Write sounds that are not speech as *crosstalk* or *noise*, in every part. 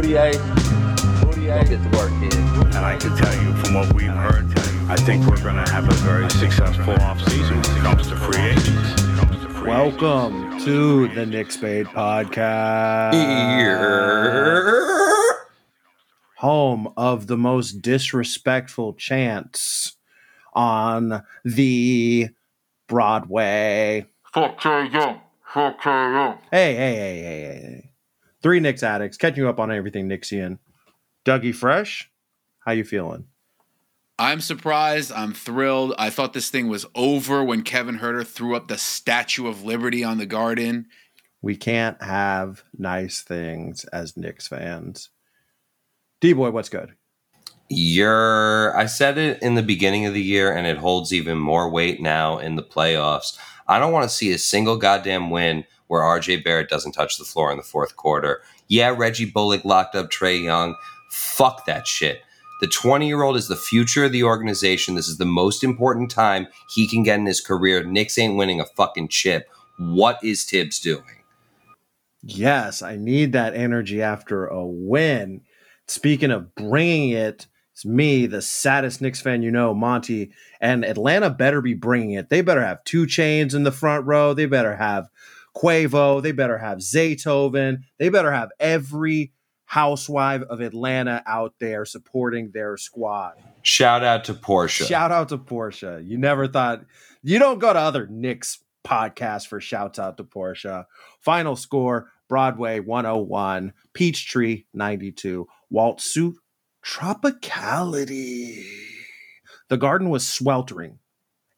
48. 48. Get to work, kid. And I can tell you from what we've heard, I think we're going to have a very successful offseason when it comes to free agents. Welcome to the Knicks Bait Podcast. Here. Home of the most disrespectful chants on the Broadway. Fuck Trae Young. Fuck Trae Young. Hey, hey, hey, hey, hey, hey. Three Knicks addicts catching you up on everything Nixian. Dougie Fresh, how you feeling? I'm surprised. I'm thrilled. I thought this thing was over when Kevin Huerter threw up the Statue of Liberty on the Garden. We can't have nice things as Knicks fans. D boy, what's good? You're. I said it in the beginning of the year, and it holds even more weight now in the playoffs. I don't want to see a single goddamn win where RJ Barrett doesn't touch the floor in the fourth quarter. Yeah, Reggie Bullock locked up Trae Young. Fuck that shit. The 20 year old is the future of the organization. This is the most important time he can get in his career. Knicks ain't winning a fucking chip. What is Thibs doing? Yes, I need that energy after a win. Speaking of bringing it, it's me, the saddest Knicks fan you know, Monty. And Atlanta better be bringing it. They better have 2 Chainz in the front row. They better have Quavo. They better have Zaytoven. They better have every housewife of Atlanta out there supporting their squad. Shout out to Portia. Shout out to Portia. You never thought you don't go to other Knicks podcasts for shouts out to Portia. Final score Broadway 101, Peachtree 92, Walt Suit Tropicality. The garden was sweltering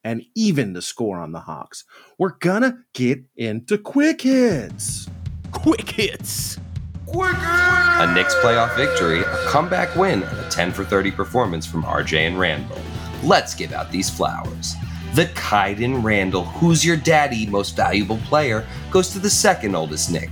and even the score on the Hawks. We're gonna get into quick hits. Quick hits. Quick hits. A Knicks playoff victory, a comeback win, and a 10 for 30 performance from RJ and Randle. Let's give out these flowers. The Kaiden Randall, who's your daddy, most valuable player, goes to the second oldest Knick.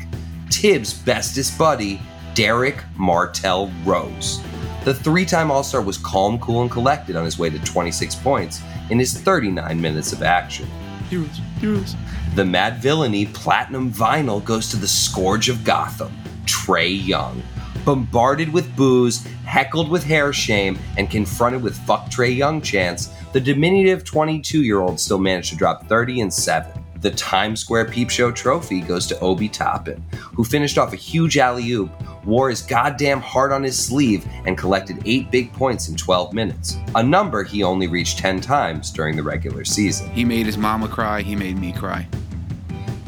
Thibs' bestest buddy, Derrick Martell Rose. The three time All Star was calm, cool, and collected on his way to 26 points in his 39 minutes of action. Heroes, heroes. The Madvillainy Platinum Vinyl goes to the Scourge of Gotham, Trae Young. Bombarded with booze, heckled with hair shame, and confronted with fuck Trae Young chants, the diminutive 22 year old still managed to drop 30 and 7. The Times Square Peep Show trophy goes to Obi Toppin, who finished off a huge alley oop, wore his goddamn heart on his sleeve, and collected 8 big points in 12 minutes, a number he only reached 10 times during the regular season. He made his mama cry. He made me cry.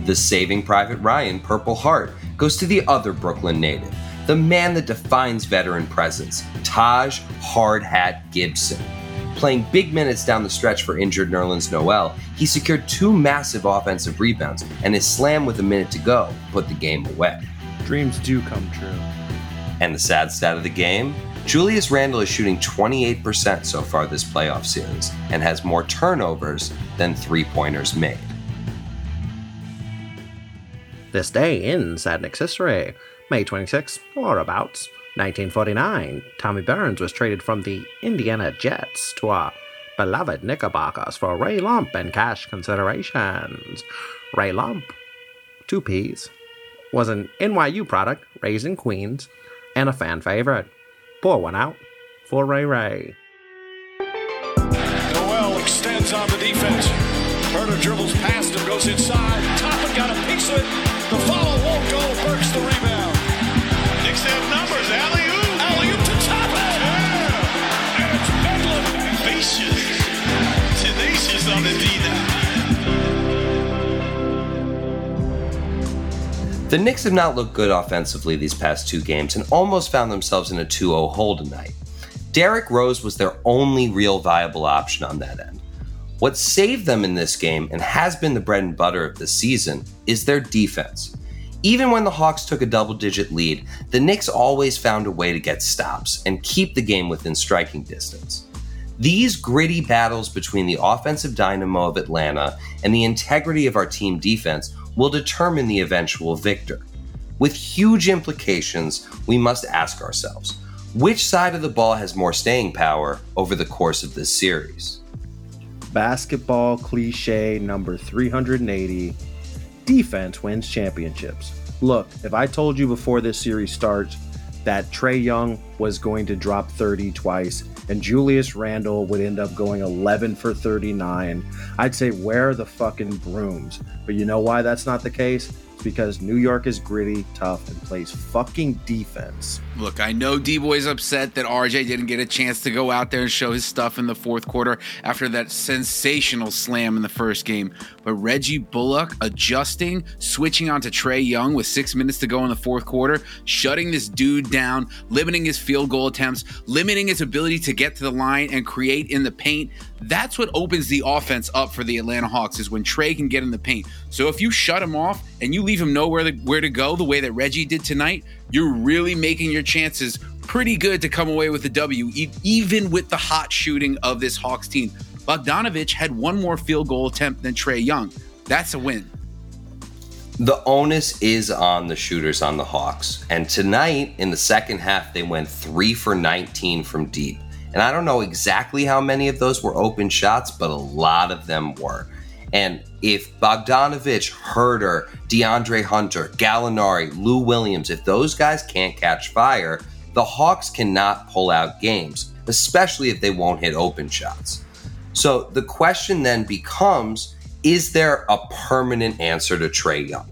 The Saving Private Ryan Purple Heart goes to the other Brooklyn native, the man that defines veteran presence, Taj Hardhat Gibson. Playing big minutes down the stretch for injured Nerlens Noel, he secured two massive offensive rebounds, and his slam with a minute to go put the game away. Dreams do come true. And the sad stat of the game? Julius Randle is shooting 28% so far this playoff series and has more turnovers than three pointers made. This day in Sad Nick's history, May 26, or abouts, 1949, Tommy Byrnes was traded from the Indiana Jets to our beloved Knickerbockers for Ray Lumpp and cash considerations. Ray Lumpp, two P's, was an NYU product raised in Queens and a fan favorite. Pour one out for Ray Ray. Noel extends on the defense. Huerter dribbles past him, goes inside. Toppin got a piece of it. The follow won't go. Burks the rebound. Knicks have numbers. Alley oop. Alley oop to Toppin. Yeah. And it's Bedlam. Tenacious. Tenacious on the D now. The Knicks have not looked good offensively these past two games and almost found themselves in a 2 0 hole tonight. Derrick Rose was their only real viable option on that end. What saved them in this game and has been the bread and butter of the season is their defense. Even when the Hawks took a double digit lead, the Knicks always found a way to get stops and keep the game within striking distance. These gritty battles between the offensive dynamo of Atlanta and the integrity of our team defense will determine the eventual victor. With huge implications, we must ask ourselves which side of the ball has more staying power over the course of this series? Basketball cliche number 380 defense wins championships. Look, if I told you before this series starts that Trae Young was going to drop 30 twice and Julius Randle would end up going 11 for 39. I'd say, where are the fucking brooms? But you know why that's not the case? Because New York is gritty, tough, and plays fucking defense. Look, I know D Boy's upset that RJ didn't get a chance to go out there and show his stuff in the fourth quarter after that sensational slam in the first game. But Reggie Bullock adjusting, switching onto Trae Young with six minutes to go in the fourth quarter, shutting this dude down, limiting his field goal attempts, limiting his ability to get to the line and create in the paint. That's what opens the offense up for the Atlanta Hawks is when Trae can get in the paint. So if you shut him off and you leave him nowhere to, where to go the way that Reggie did tonight, you're really making your chances pretty good to come away with the W, even with the hot shooting of this Hawks team. Bogdanovich had one more field goal attempt than Trae Young. That's a win. The onus is on the shooters on the Hawks. And tonight, in the second half, they went three for 19 from deep. And I don't know exactly how many of those were open shots, but a lot of them were. And if Bogdanovich, Huerter, DeAndre Hunter, Gallinari, Lou Williams, if those guys can't catch fire, the Hawks cannot pull out games, especially if they won't hit open shots. So the question then becomes is there a permanent answer to Trae Young?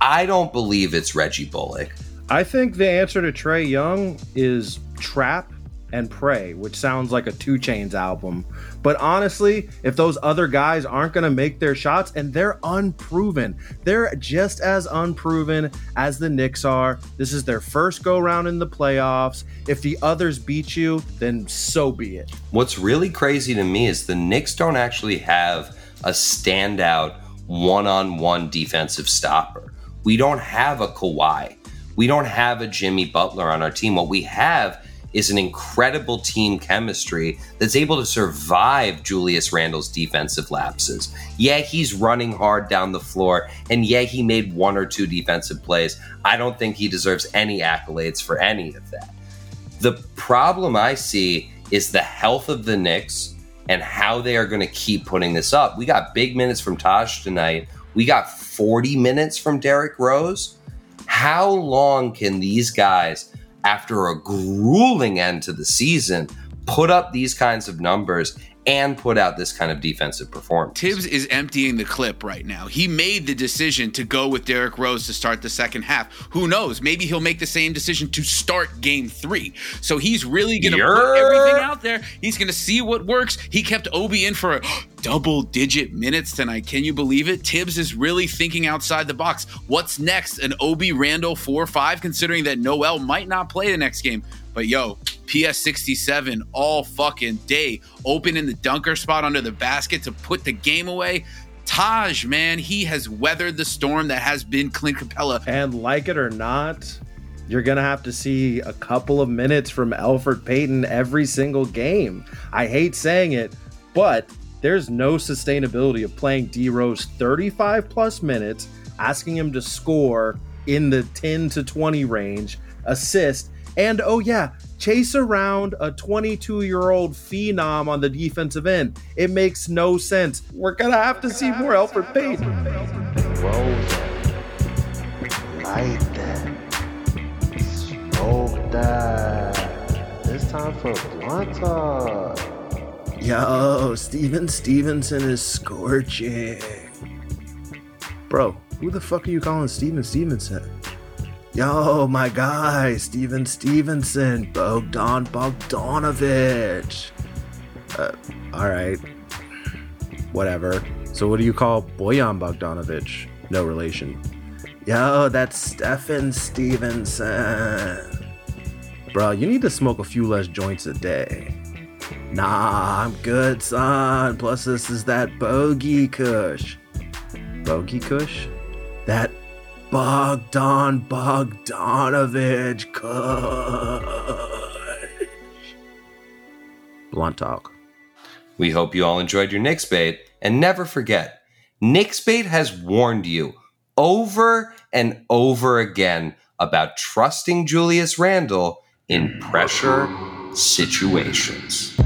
I don't believe it's Reggie Bullock. I think the answer to Trae Young is trap and pray, which sounds like a 2 Chainz album. But honestly, if those other guys aren't going to make their shots and they're unproven, they're just as unproven as the Knicks are. This is their first go round in the playoffs. If the others beat you, then so be it. What's really crazy to me is the Knicks don't actually have a standout one on one defensive stopper. We don't have a Kawhi. We don't have a Jimmy Butler on our team. What we have is an incredible team chemistry that's able to survive Julius Randle's defensive lapses. Yeah, he's running hard down the floor, and yeah, he made one or two defensive plays. I don't think he deserves any accolades for any of that. The problem I see is the health of the Knicks and how they are going to keep putting this up. We got big minutes from Taj tonight. We got 40 minutes from Derrick Rose. How long can these guys, after a grueling end to the season, put up these kinds of numbers and put out this kind of defensive performance? Thibs is emptying the clip right now. He made the decision to go with Derrick Rose to start the second half. Who knows? Maybe he'll make the same decision to start game three. So he's really going to put everything out there. He's going to see what works. He kept Obi in for *gasps* double digit minutes tonight. Can you believe it? Thibs is really thinking outside the box. What's next? An Obi Randle 4 5, considering that Noel might not play the next game. But yo, PS67 all fucking day, open in the dunker spot under the basket to put the game away. Taj, man, he has weathered the storm that has been Clint Capela. And like it or not, you're going to have to see a couple of minutes from Elfrid Payton every single game. I hate saying it, but there's no sustainability of playing D Rose 35 plus minutes, asking him to score in the 10 to 20 range, assist, and oh yeah, chase around a 22 year old phenom on the defensive end. It makes no sense. We're gonna have to see more Elfrid Payton. That. Light that. Smoke that. It's time for blunt talk. Yo, Steven Stevenson is scorching. Bro, who the fuck are you calling Steven Stevenson? Yo, my guy, Steven Stevenson, Bogdan Bogdanovich. Uh, all right. Whatever. So, what do you call Bojan Bogdanovich? No relation. Yo, that's Stefan Stevenson. Bro, you need to smoke a few less joints a day. Nah, I'm good, son. Plus, this is that bogey kush. Bogey kush? That Bogdan Bogdanovich kush. Blunt talk. We hope you all enjoyed your Knicks bait. And never forget, Knicks bait has warned you over and over again about trusting Julius Randle in pressure situations.